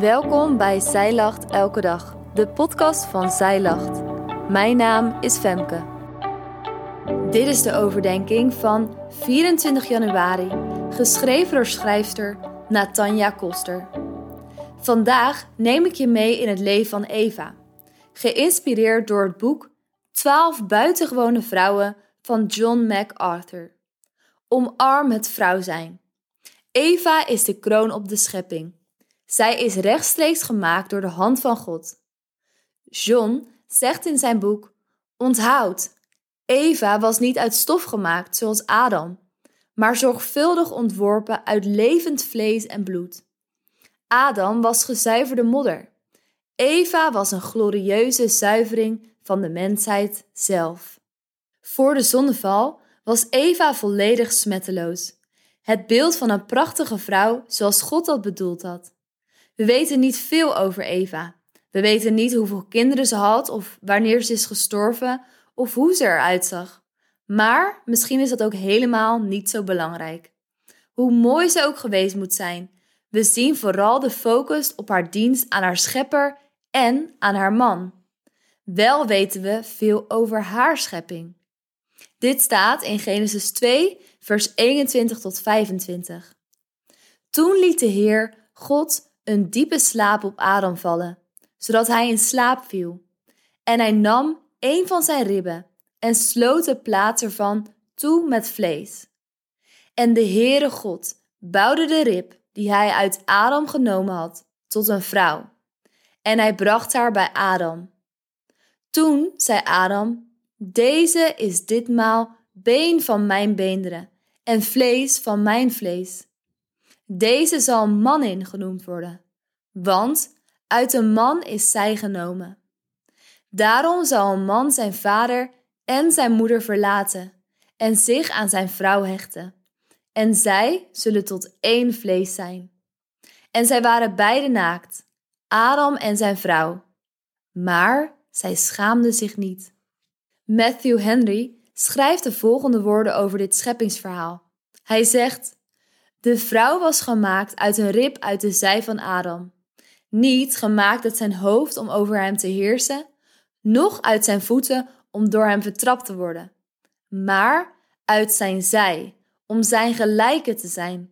Welkom bij Zij Lacht Elke Dag, de podcast van Zij Lacht. Mijn naam is Femke. Dit is de overdenking van 24 januari, geschreven door schrijfster Natanja Koster. Vandaag neem ik je mee in het leven van Eva, geïnspireerd door het boek 12 buitengewone vrouwen van John MacArthur. Omarm het vrouw zijn. Eva is de kroon op de schepping. Zij is rechtstreeks gemaakt door de hand van God. John zegt in zijn boek: Onthoud, Eva was niet uit stof gemaakt zoals Adam, maar zorgvuldig ontworpen uit levend vlees en bloed. Adam was gezuiverde modder. Eva was een glorieuze zuivering van de mensheid zelf. Voor de zonneval was Eva volledig smetteloos. Het beeld van een prachtige vrouw zoals God dat bedoeld had. We weten niet veel over Eva. We weten niet hoeveel kinderen ze had, of wanneer ze is gestorven, of hoe ze eruit zag. Maar misschien is dat ook helemaal niet zo belangrijk. Hoe mooi ze ook geweest moet zijn, we zien vooral de focus op haar dienst aan haar schepper en aan haar man. Wel weten we veel over haar schepping. Dit staat in Genesis 2, vers 21 tot 25. Toen liet de Heer God een diepe slaap op Adam vallen, zodat hij in slaap viel. En hij nam een van zijn ribben en sloot de plaats ervan toe met vlees. En de Heere God bouwde de rib die hij uit Adam genomen had tot een vrouw. En hij bracht haar bij Adam. Toen zei Adam: Deze is ditmaal been van mijn beenderen en vlees van mijn vlees. Deze zal manin genoemd worden, want uit een man is zij genomen. Daarom zal een man zijn vader en zijn moeder verlaten en zich aan zijn vrouw hechten. En zij zullen tot één vlees zijn. En zij waren beide naakt, Adam en zijn vrouw. Maar zij schaamden zich niet. Matthew Henry schrijft de volgende woorden over dit scheppingsverhaal. Hij zegt: De vrouw was gemaakt uit een rib uit de zij van Adam. Niet gemaakt uit zijn hoofd om over hem te heersen, noch uit zijn voeten om door hem vertrapt te worden, maar uit zijn zij, om zijn gelijke te zijn,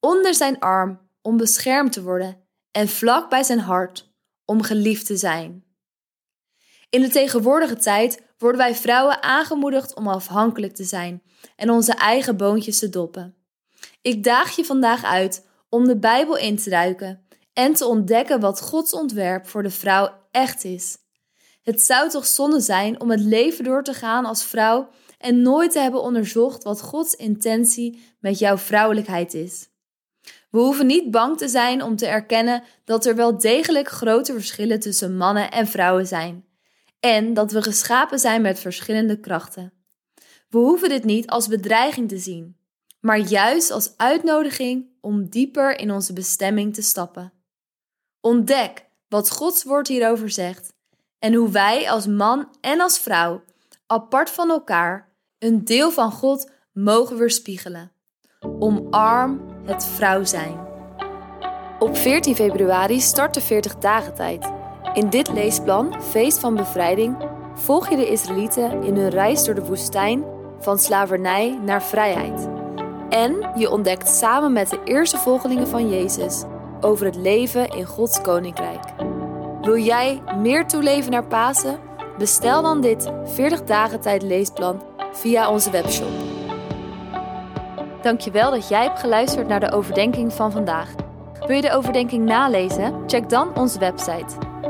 onder zijn arm om beschermd te worden en vlak bij zijn hart om geliefd te zijn. In de tegenwoordige tijd worden wij vrouwen aangemoedigd om afhankelijk te zijn en onze eigen boontjes te doppen. Ik daag je vandaag uit om de Bijbel in te duiken en te ontdekken wat Gods ontwerp voor de vrouw echt is. Het zou toch zonde zijn om het leven door te gaan als vrouw en nooit te hebben onderzocht wat Gods intentie met jouw vrouwelijkheid is. We hoeven niet bang te zijn om te erkennen dat er wel degelijk grote verschillen tussen mannen en vrouwen zijn en dat we geschapen zijn met verschillende krachten. We hoeven dit niet als bedreiging te zien, maar juist als uitnodiging om dieper in onze bestemming te stappen. Ontdek wat Gods woord hierover zegt en hoe wij als man en als vrouw, apart van elkaar, een deel van God mogen weerspiegelen. Omarm het vrouw zijn. Op 14 februari start de 40 dagen tijd. In dit leesplan, Feest van Bevrijding, volg je de Israëlieten in hun reis door de woestijn van slavernij naar vrijheid. En je ontdekt samen met de eerste volgelingen van Jezus over het leven in Gods koninkrijk. Wil jij meer toeleven naar Pasen? Bestel dan dit 40 dagen tijd leesplan via onze webshop. Dankjewel dat jij hebt geluisterd naar de overdenking van vandaag. Wil je de overdenking nalezen? Check dan onze website.